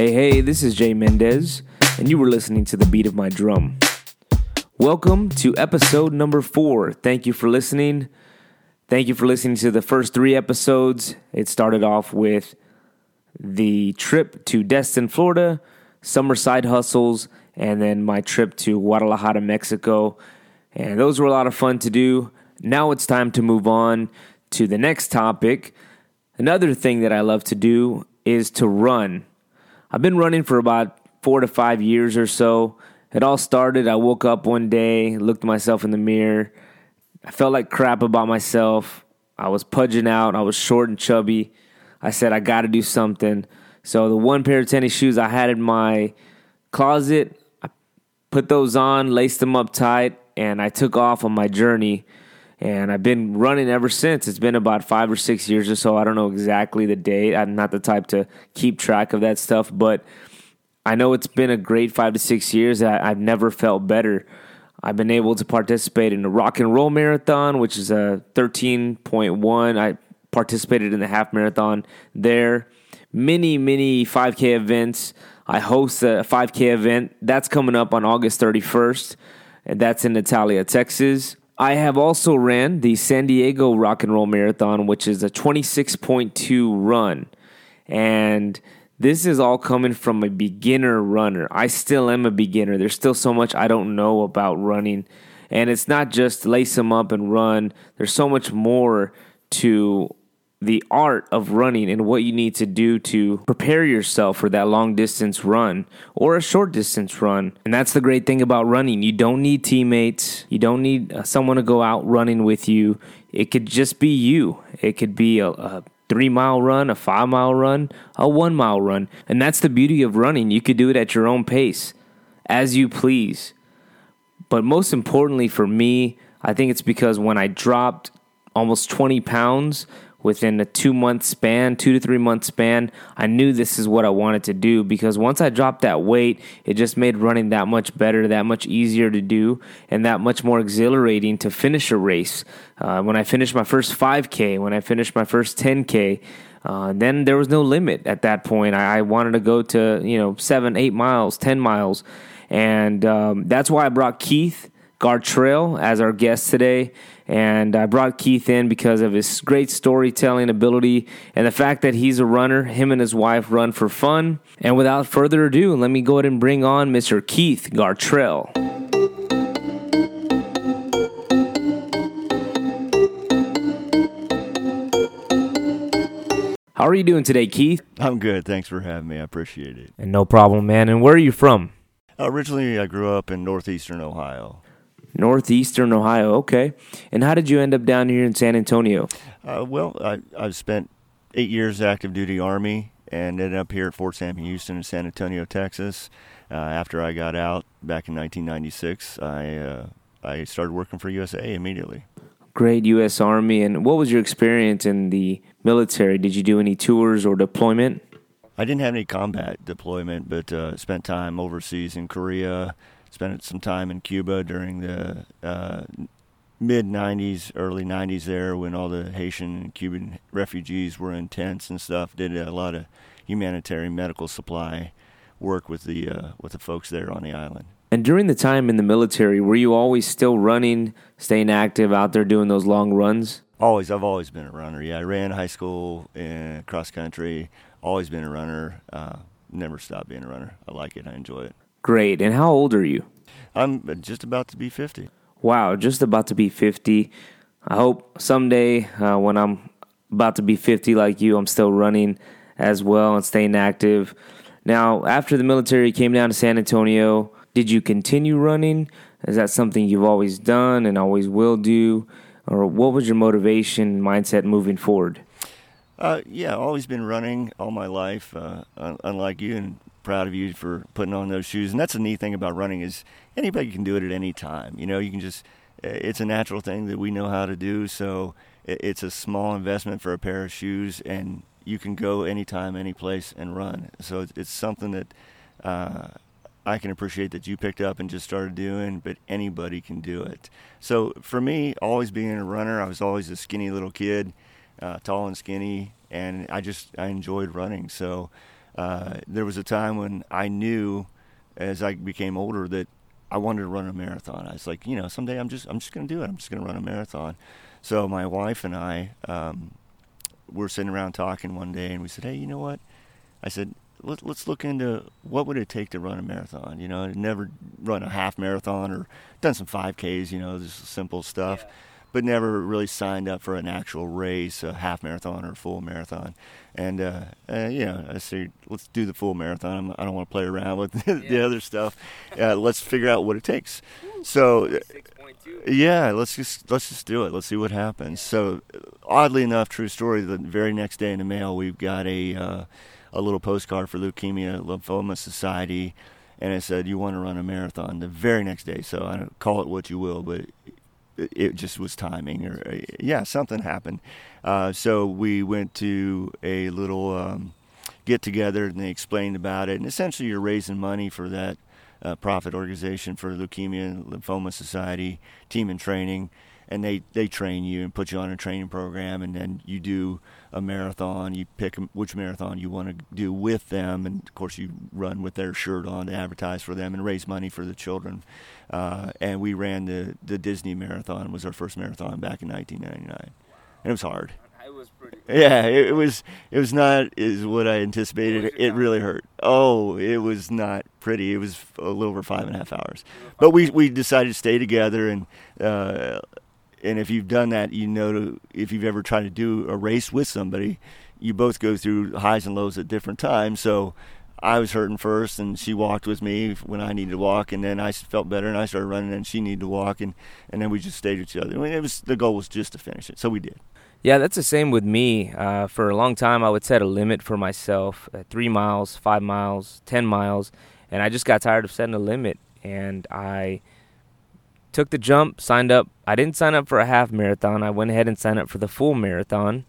Hey, hey, this is Jay Mendez, and you were listening to the beat of my drum. Welcome to episode number four. Thank you for listening. Thank you for listening to the first three episodes. It started off with the trip to Destin, Florida, summer side hustles, and then my trip to Guadalajara, Mexico. And those were a lot of fun to do. Now it's time to move on to the next topic. Another thing that I love to do is to run. I've been running for about four to five years or so. It all started, I woke up one day, looked myself in the mirror. I felt like crap about myself. I was pudging out, I was short and chubby. I said, I got to do something. So, the one pair of tennis shoes I had in my closet, I put those on, laced them up tight, and I took off on my journey. And I've been running ever since. It's been about five or six years or so. I don't know exactly the date. I'm not the type to keep track of that stuff, but I know it's been a great five to six years. I, I've never felt better. I've been able to participate in the rock and roll marathon, which is a 13.1. I participated in the half marathon there. Many, many 5K events. I host a 5K event that's coming up on August 31st, and that's in Natalia, Texas. I have also ran the San Diego Rock and Roll Marathon, which is a 26.2 run. And this is all coming from a beginner runner. I still am a beginner. There's still so much I don't know about running. And it's not just lace them up and run, there's so much more to the art of running and what you need to do to prepare yourself for that long distance run or a short distance run. And that's the great thing about running. You don't need teammates, you don't need uh, someone to go out running with you. It could just be you, it could be a, a three mile run, a five mile run, a one mile run. And that's the beauty of running. You could do it at your own pace, as you please. But most importantly for me, I think it's because when I dropped almost 20 pounds within a two month span, two to three month span, I knew this is what I wanted to do because once I dropped that weight, it just made running that much better, that much easier to do, and that much more exhilarating to finish a race. Uh, when I finished my first 5K, when I finished my first 10K, uh, then there was no limit at that point. I, I, wanted to go to you know seven, eight miles, ten miles, and um, that's why I brought Keith Gartrell as our guest today. And I brought Keith in because of his great storytelling ability and the fact that he's a runner. Him and his wife run for fun. And without further ado, let me go ahead and bring on Mr. Keith Gartrell. How are you doing today, Keith? I'm good. Thanks for having me. I appreciate it. And no problem, man. And where are you from? Originally, I grew up in northeastern Ohio. Northeastern Ohio. Okay. And how did you end up down here in San Antonio? Uh, well, I, I've spent eight years active duty Army and ended up here at Fort Sam Houston in San Antonio, Texas. Uh, after I got out back in 1996, I, uh, I started working for USAA immediately. Great U.S. Army. And what was your experience in the military? Did you do any tours or deployment? I didn't have any combat deployment, but uh, spent time overseas in Korea, spent some time in Cuba during the uh, mid 90s, early 90s there when all the Haitian and Cuban refugees were in tents and stuff. Did a lot of humanitarian medical supply work with the uh, with the folks there on the island. And during the time in the military, were you always still running, staying active out there doing those long runs? Always, I've always been a runner. Yeah, I ran high school and cross country. Always been a runner. Uh, never stopped being a runner. I like it. I enjoy it. Great. And how old are you? I'm just about to be 50. Wow, just about to be 50. I hope someday uh, when I'm about to be 50 like you, I'm still running as well and staying active. Now, after the military came down to San Antonio, did you continue running? Is that something you've always done and always will do? Or what was your motivation mindset moving forward? Uh, yeah, always been running all my life. Uh, unlike you, and proud of you for putting on those shoes. And that's the neat thing about running is anybody can do it at any time. You know, you can just it's a natural thing that we know how to do. So it's a small investment for a pair of shoes, and you can go anytime, any place, and run. So it's something that uh, I can appreciate that you picked up and just started doing, but anybody can do it. So for me, always being a runner, I was always a skinny little kid, uh, tall and skinny, and I just I enjoyed running. So Uh, there was a time when I knew, as I became older, that I wanted to run a marathon. I was like, you know, someday I'm just I'm just going to do it. I'm just going to run a marathon. So my wife and I um, were sitting around talking one day, and we said, hey, you know what? I said, Let, us look into what would it take to run a marathon. You know, I'd never run a half marathon or done some 5Ks. You know, just simple stuff. Yeah but never really signed up for an actual race, a half marathon or a full marathon. And uh, uh, you know, I said, let's do the full marathon. I don't want to play around with the yeah. other stuff. Uh, let's figure out what it takes. So, uh, yeah, let's just let's just do it. Let's see what happens. So, oddly enough, true story. The very next day in the mail, we've got a uh, a little postcard for Leukemia Lymphoma Society and it said you want to run a marathon the very next day. So I don't call it what you will, but it just was timing or uh, yeah something happened. Uh, so we went to a little um, get together and they explained about it. And essentially you're raising money for that uh, profit organization for leukemia and lymphoma society team in training and they, they train you and put you on a training program and then you do a marathon you pick which marathon you want to do with them and of course you run with their shirt on to advertise for them and raise money for the children. Uh, and we ran the, the disney marathon it was our first marathon back in 1999 and it was hard. It was pretty yeah it, was it was not is what i anticipated. It, it really hurt. Oh it was not pretty. It was a little over five and a half hours. But we we decided to stay together and uh, and if you've done that, you know if you've ever tried to do a race with somebody, you both go through highs and lows at different times. So I was hurting first, and she walked with me when I needed to walk, and then I felt better, and I started running, and she needed to walk, and, and then we just stayed with each other. I mean, it was the goal was just to finish it, so we did. Yeah, that's the same with me. Uh, for a long time, I would set a limit for myself: at three miles, five miles, ten miles, and I just got tired of setting a limit, and I took the jump, signed up. I didn't sign up for a half marathon. I went ahead and signed up for the full marathon.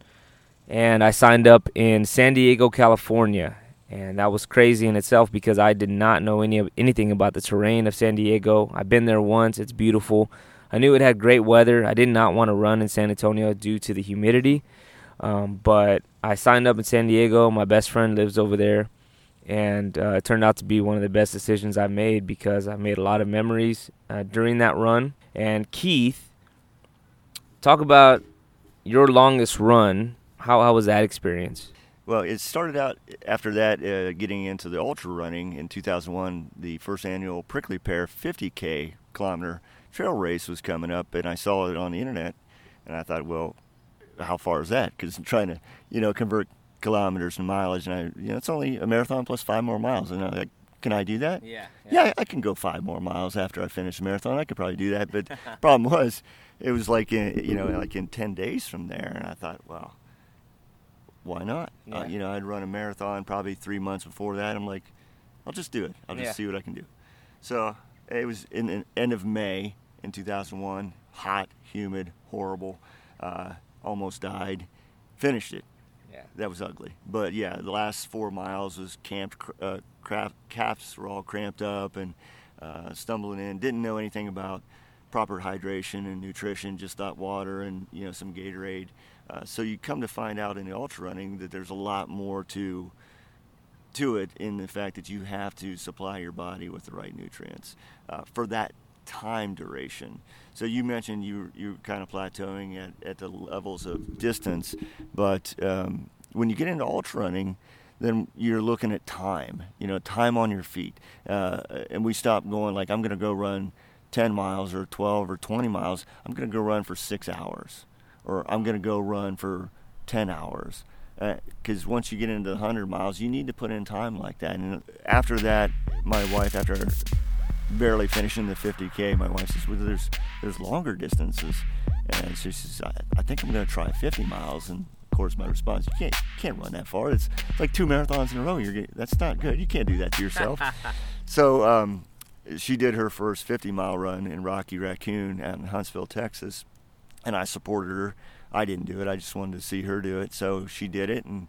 And I signed up in San Diego, California. And that was crazy in itself because I did not know any of, anything about the terrain of San Diego. I've been there once. It's beautiful. I knew it had great weather. I did not want to run in San Antonio due to the humidity. Um, but I signed up in San Diego. My best friend lives over there and uh, it turned out to be one of the best decisions I made because I made a lot of memories uh, during that run. And Keith, talk about your longest run. How how was that experience? Well, it started out after that, uh, getting into the ultra running in 2001. The first annual Prickly Pear 50k kilometer trail race was coming up, and I saw it on the internet, and I thought, well, how far is that? Because I'm trying to, you know, convert kilometers and mileage, and I, you know, it's only a marathon plus five more miles. And I'm like, can I do that? Yeah. Yeah, yeah I can go five more miles after I finish the marathon. I could probably do that. But problem was, it was like in, you know, like in ten days from there, and I thought, well, why not? Uh, yeah. Uh, you know, I'd run a marathon probably three months before that. I'm like, I'll just do it. I'll just yeah. see what I can do. So it was in the end of May in 2001. Hot, humid, horrible. Uh, almost died. Finished it that was ugly. But yeah, the last four miles was camped. Uh, calves were all cramped up and uh, stumbling in. Didn't know anything about proper hydration and nutrition. Just thought water and you know some Gatorade. Uh, so you come to find out in the ultra running that there's a lot more to to it in the fact that you have to supply your body with the right nutrients uh, for that time duration. So you mentioned you you're kind of plateauing at, at the levels of distance, but um, when you get into ultra running, then you're looking at time, you know, time on your feet. Uh, and we stop going like, I'm going to go run 10 miles or 12 or 20 miles. I'm going to go run for six hours or I'm going to go run for 10 hours. Because uh, once you get into the 100 miles, you need to put in time like that. And after that, my wife, after barely finishing the 50K, my wife says, well, there's, there's longer distances. And she says, I, I think I'm going to try 50 miles. And course, my response: You can't can't run that far. It's like two marathons in a row. You're getting, that's not good. You can't do that to yourself. so um, she did her first 50 mile run in Rocky Raccoon out in Huntsville, Texas, and I supported her. I didn't do it. I just wanted to see her do it. So she did it, and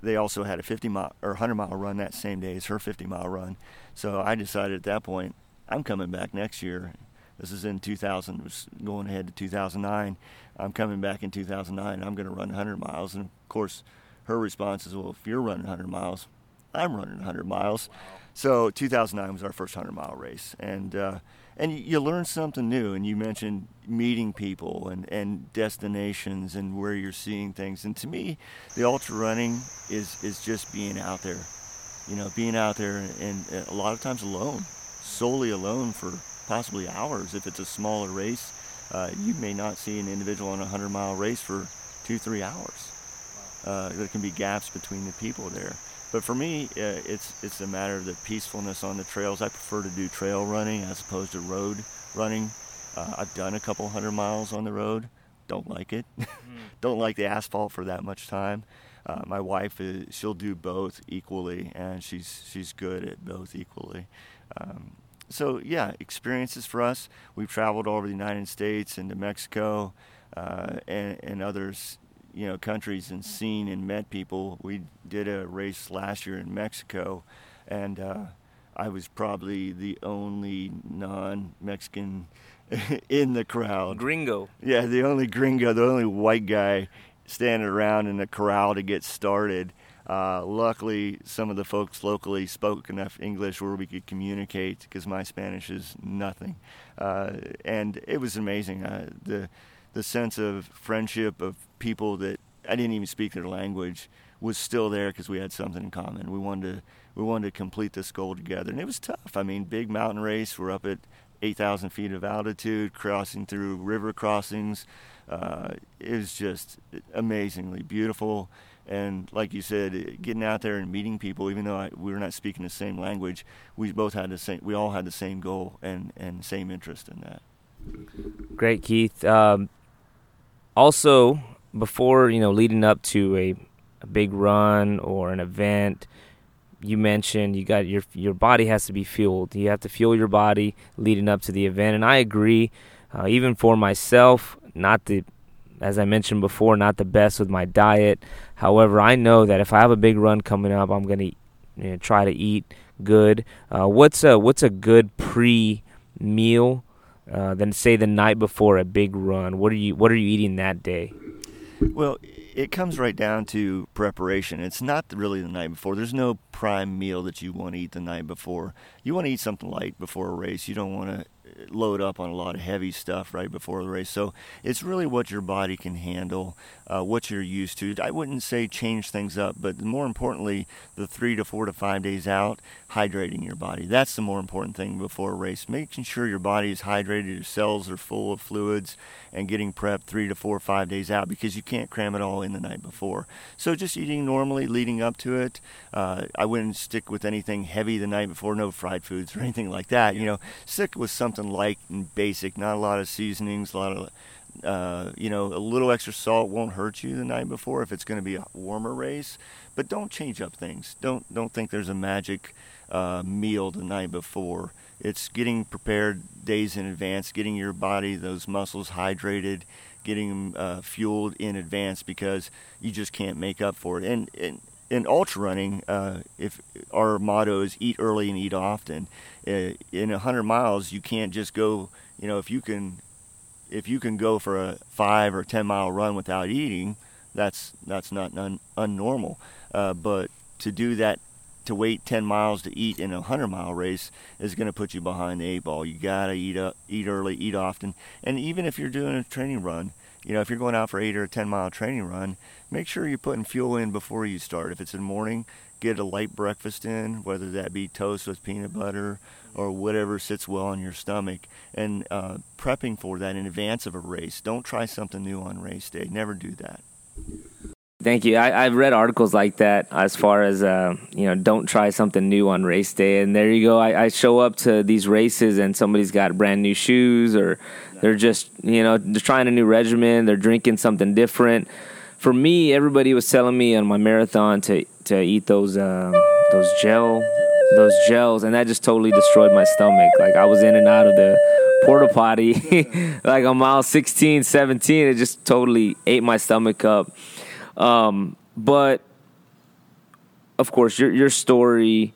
they also had a 50 mile or 100 mile run that same day as her 50 mile run. So I decided at that point, I'm coming back next year. This is in 2000, was going ahead to 2009. I'm coming back in 2009. I'm going to run 100 miles. And of course, her response is, well, if you're running 100 miles, I'm running 100 miles. So 2009 was our first 100 mile race, and uh, and you, you learn something new. And you mentioned meeting people and and destinations and where you're seeing things. And to me, the ultra running is is just being out there, you know, being out there and, and a lot of times alone, solely alone for possibly hours if it's a smaller race. Uh, you may not see an individual on a 100 mile race for two, three hours. Uh, there can be gaps between the people there. But for me, uh, it's it's a matter of the peacefulness on the trails. I prefer to do trail running as opposed to road running. Uh, I've done a couple hundred miles on the road. Don't like it. Mm. Don't like the asphalt for that much time. Uh, my wife is, she'll do both equally, and she's she's good at both equally. Um, so yeah, experiences for us. We've traveled all over the United States into Mexico uh, and, and others, you know, countries and seen and met people. We did a race last year in Mexico, and uh, I was probably the only non-Mexican in the crowd. Gringo. Yeah, the only gringo, the only white guy standing around in the corral to get started. Uh, luckily, some of the folks locally spoke enough English where we could communicate because my Spanish is nothing. Uh, and it was amazing. Uh, the, the sense of friendship of people that I didn't even speak their language was still there because we had something in common. We wanted to we wanted to complete this goal together, and it was tough. I mean, big mountain race. We're up at 8,000 feet of altitude, crossing through river crossings. Uh, it was just amazingly beautiful and like you said, getting out there and meeting people, even though I, we were not speaking the same language, we both had the same. We all had the same goal and and same interest in that. Great, Keith. Um, also, before you know, leading up to a, a big run or an event, you mentioned you got your your body has to be fueled. You have to fuel your body leading up to the event, and I agree. Uh, even for myself, not the as I mentioned before, not the best with my diet. However, I know that if I have a big run coming up, I'm gonna you know, try to eat good. Uh, what's a what's a good pre meal? Uh, say the night before a big run. What are you What are you eating that day? Well, it comes right down to preparation. It's not really the night before. There's no prime meal that you want to eat the night before. You want to eat something light before a race. You don't want to load up on a lot of heavy stuff right before the race. So it's really what your body can handle, uh, what you're used to. I wouldn't say change things up, but more importantly, the three to four to five days out, hydrating your body. That's the more important thing before a race. Making sure your body is hydrated, your cells are full of fluids, and getting prepped three to four or five days out because you can't cram it all in the night before. So just eating normally leading up to it. Uh, I wouldn't stick with anything heavy the night before, no fried foods or anything like that. You know, stick with something light and basic, not a lot of seasonings, a lot of uh, you know, a little extra salt won't hurt you the night before if it's going to be a warmer race. But don't change up things. Don't don't think there's a magic uh, meal the night before. It's getting prepared days in advance, getting your body, those muscles hydrated, getting them uh, fueled in advance because you just can't make up for it. And, and in ultra running, uh, if our motto is eat early and eat often, uh, in 100 miles you can't just go. You know, if you can, if you can go for a five or 10 mile run without eating, that's that's not un, unnormal. Uh, but to do that to wait 10 miles to eat in a 100 mile race is going to put you behind the eight ball. You got to eat up, eat early, eat often. And even if you're doing a training run, you know, if you're going out for 8 or a 10 mile training run, make sure you're putting fuel in before you start. If it's in the morning, get a light breakfast in, whether that be toast with peanut butter or whatever sits well on your stomach, and uh, prepping for that in advance of a race. Don't try something new on race day. Never do that. Thank you. I, have read articles like that as far as, uh, you know, don't try something new on race day. And there you go. I, I, show up to these races and somebody's got brand new shoes or they're just, you know, they're trying a new regimen. They're drinking something different. For me, everybody was telling me on my marathon to, to eat those, uh, those gel, those gels. And that just totally destroyed my stomach. Like I was in and out of the porta potty like on mile 16, 17. It just totally ate my stomach up. Um, but of course, your your story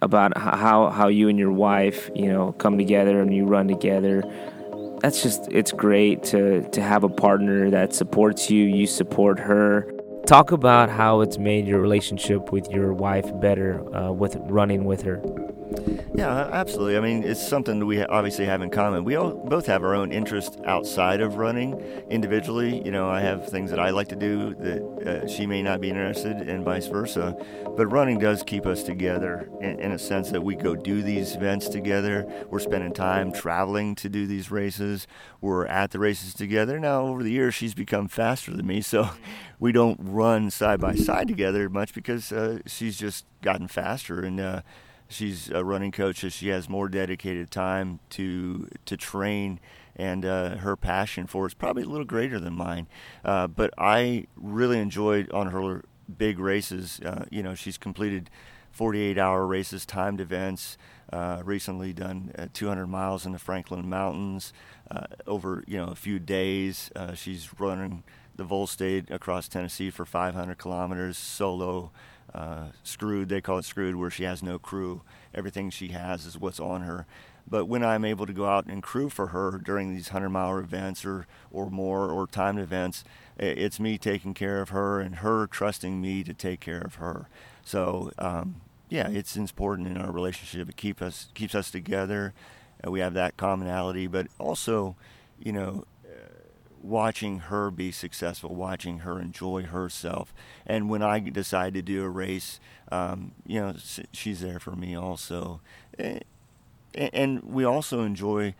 about how how you and your wife, you know, come together and you run together. That's just it's great to to have a partner that supports you. You support her. talk about how it's made your relationship with your wife better uh, with running with her. Yeah, absolutely. I mean, it's something that we obviously have in common. We all, both have our own interests outside of running individually. You know, I have things that I like to do that uh, she may not be interested in, vice versa. But running does keep us together in, in, a sense that we go do these events together. We're spending time traveling to do these races. We're at the races together. Now, over the years, she's become faster than me, so we don't run side by side together much because uh, she's just gotten faster and. Uh, she's a running coach, so she has more dedicated time to to train, and uh, her passion for it's probably a little greater than mine. Uh, but I really enjoyed on her big races. Uh, you know, she's completed 48-hour races, timed events. Uh, recently done uh, 200 miles in the Franklin Mountains uh, over you know a few days. she's running the Vol State across Tennessee for 500 kilometers solo uh, screwed. They call it screwed, where she has no crew. Everything she has is what's on her. But when I'm able to go out and crew for her during these 100 mile events or, or more or timed events, it's me taking care of her and her trusting me to take care of her. So, um, yeah, it's important in our relationship. It keep us, keeps us together. We have that commonality, but also, you know, watching her be successful, watching her enjoy herself. And when I decide to do a race, um, you know, she's there for me also. And we also enjoy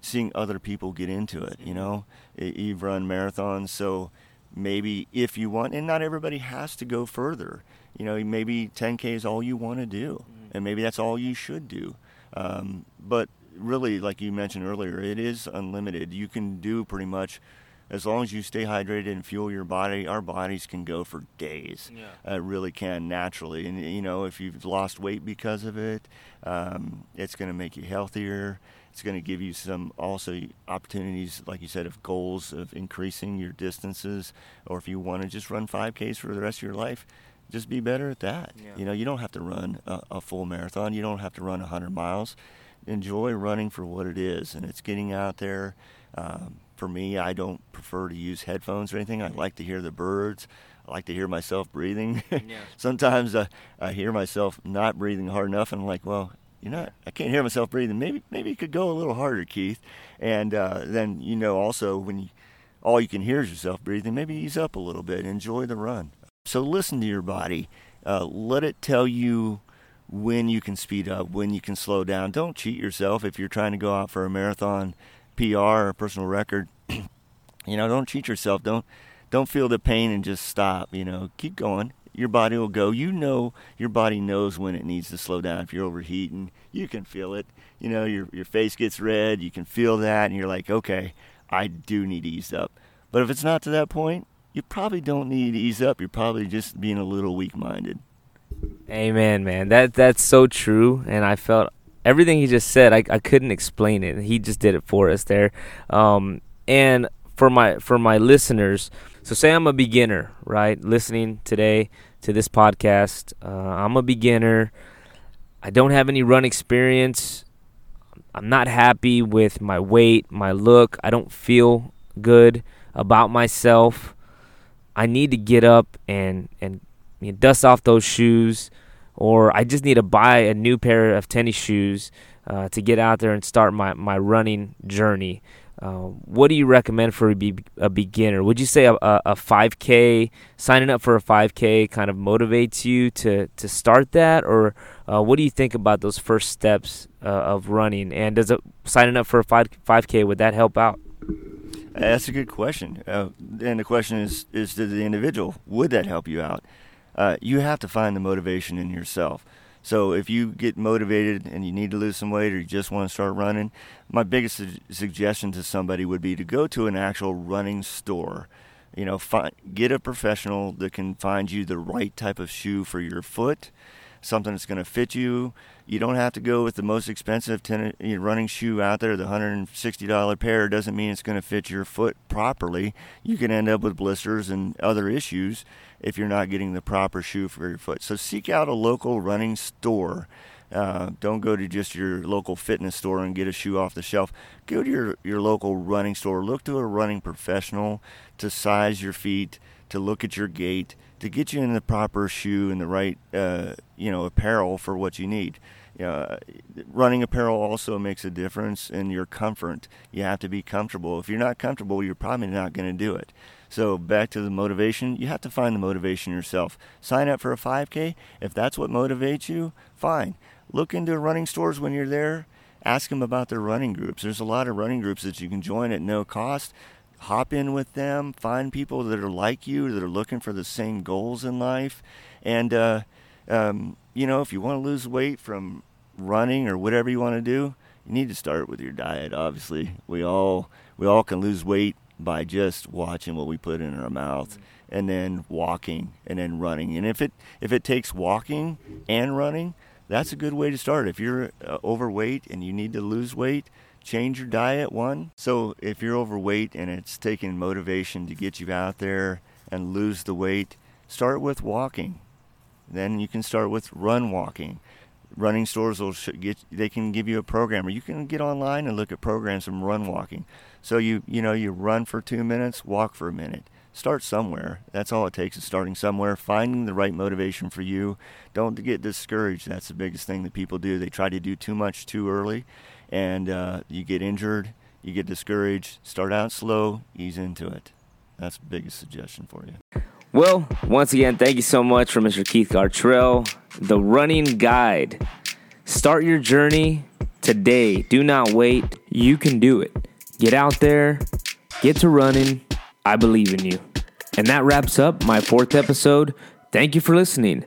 seeing other people get into it. You know, you've run marathons, so maybe if you want, and not everybody has to go further. You know, maybe 10K is all you want to do, mm-hmm. and maybe that's all you should do. Um, but really, like you mentioned earlier, it is unlimited. You can do pretty much as long as you stay hydrated and fuel your body, our bodies can go for days. Yeah. Uh, really can naturally. And you know, if you've lost weight because of it, um, it's going to make you healthier. It's going to give you some also opportunities, like you said, of goals of increasing your distances, or if you want to just run 5Ks for the rest of your life, just be better at that. Yeah. You know, you don't have to run a, a full marathon. You don't have to run 100 miles. Enjoy running for what it is, and it's getting out there. Um, for me, I don't prefer to use headphones or anything. I like to hear the birds. I like to hear myself breathing. Yeah. Sometimes I, I hear myself not breathing hard enough, and I'm like, well, you know, I can't hear myself breathing. Maybe maybe you could go a little harder, Keith. And uh, then you know, also when you, all you can hear is yourself breathing, maybe ease up a little bit. Enjoy the run. So listen to your body. Uh, let it tell you when you can speed up, when you can slow down. Don't cheat yourself if you're trying to go out for a marathon PR or personal record, you know, don't cheat yourself. Don't don't feel the pain and just stop. You know, keep going. Your body will go. You know, your body knows when it needs to slow down. If you're overheating, you can feel it. You know, your your face gets red. You can feel that, and you're like, okay, I do need to ease up. But if it's not to that point, you probably don't need to ease up. You're probably just being a little weak-minded. Amen, man. That that's so true, and I felt everything he just said, I, I couldn't explain it. He just did it for us there. Um, and for my for my listeners, so say I'm a beginner, right? Listening today to this podcast, uh, I'm a beginner. I don't have any run experience. I'm not happy with my weight, my look. I don't feel good about myself. I need to get up and and you know, dust off those shoes or I just need to buy a new pair of tennis shoes uh, to get out there and start my, my running journey. Uh, what do you recommend for a, be- a beginner? Would you say a, a, a, 5K, signing up for a 5K kind of motivates you to, to start that? Or uh, what do you think about those first steps uh, of running? And does it, signing up for a 5, 5K, would that help out? That's a good question. Uh, and the question is, is to the individual, would that help you out? Uh, you have to find the motivation in yourself. So if you get motivated and you need to lose some weight or you just want to start running, my biggest su- suggestion to somebody would be to go to an actual running store. You know, find, get a professional that can find you the right type of shoe for your foot, something that's going to fit you. You don't have to go with the most expensive running shoe out there. The $160 pair doesn't mean it's going to fit your foot properly. You can end up with blisters and other issues if you're not getting the proper shoe for your foot. So seek out a local running store Uh, don't go to just your local fitness store and get a shoe off the shelf. Go to your, your local running store. Look to a running professional to size your feet, to look at your gait, to get you in the proper shoe and the right uh, you know apparel for what you need. Uh, running apparel also makes a difference in your comfort. You have to be comfortable. If you're not comfortable, you're probably not going to do it. So back to the motivation, you have to find the motivation yourself. Sign up for a 5K. If that's what motivates you, fine. Look into running stores when you're there. Ask them about their running groups. There's a lot of running groups that you can join at no cost. Hop in with them. Find people that are like you, that are looking for the same goals in life. And, uh, um, you know, if you want to lose weight from running or whatever you want to do, you need to start with your diet. Obviously, we all we all can lose weight by just watching what we put in our mouth mm-hmm. and then walking and then running. And if it if it takes walking and running, that's a good way to start. If you're uh, overweight and you need to lose weight, change your diet one. So if you're overweight and it's taking motivation to get you out there and lose the weight, start with walking. Then you can start with run walking. Running stores will get they can give you a program or you can get online and look at programs from run walking. So you you know you run for two minutes walk for a minute. Start somewhere. That's all it takes is starting somewhere finding the right motivation for you. Don't get discouraged. That's the biggest thing that people do. They try to do too much too early and uh, you get injured you get discouraged start out slow ease into it that's the biggest suggestion for you well, once again, thank you so much for Mr. Keith Gartrell, the running guide. Start your journey today. Do not wait. You can do it. Get out there, get to running. I believe in you. And that wraps up my fourth episode. Thank you for listening.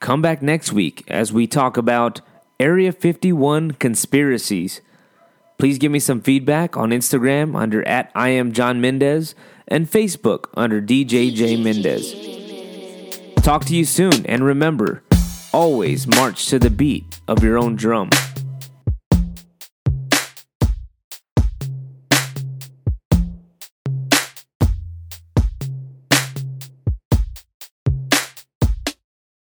Come back next week as we talk about Area 51 conspiracies. Please give me some feedback on Instagram under at I am John Mendez and Facebook under DJJ Mendez. Talk to you soon, and remember, always march to the beat of your own drum.